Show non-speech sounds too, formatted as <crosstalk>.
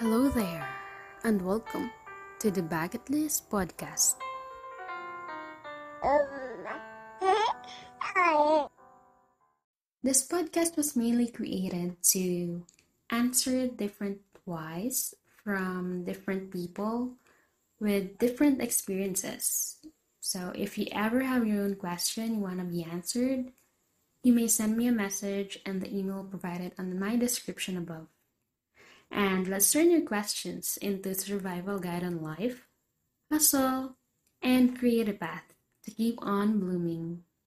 Hello there, and welcome to the Bucket List Podcast. <laughs> This podcast was mainly created to answer different whys from different people with different experiences. So, if you ever have your own question you want to be answered, you may send me a message and the email provided on my description above. And let's turn your questions into survival guide on life, hustle, and create a path to keep on blooming.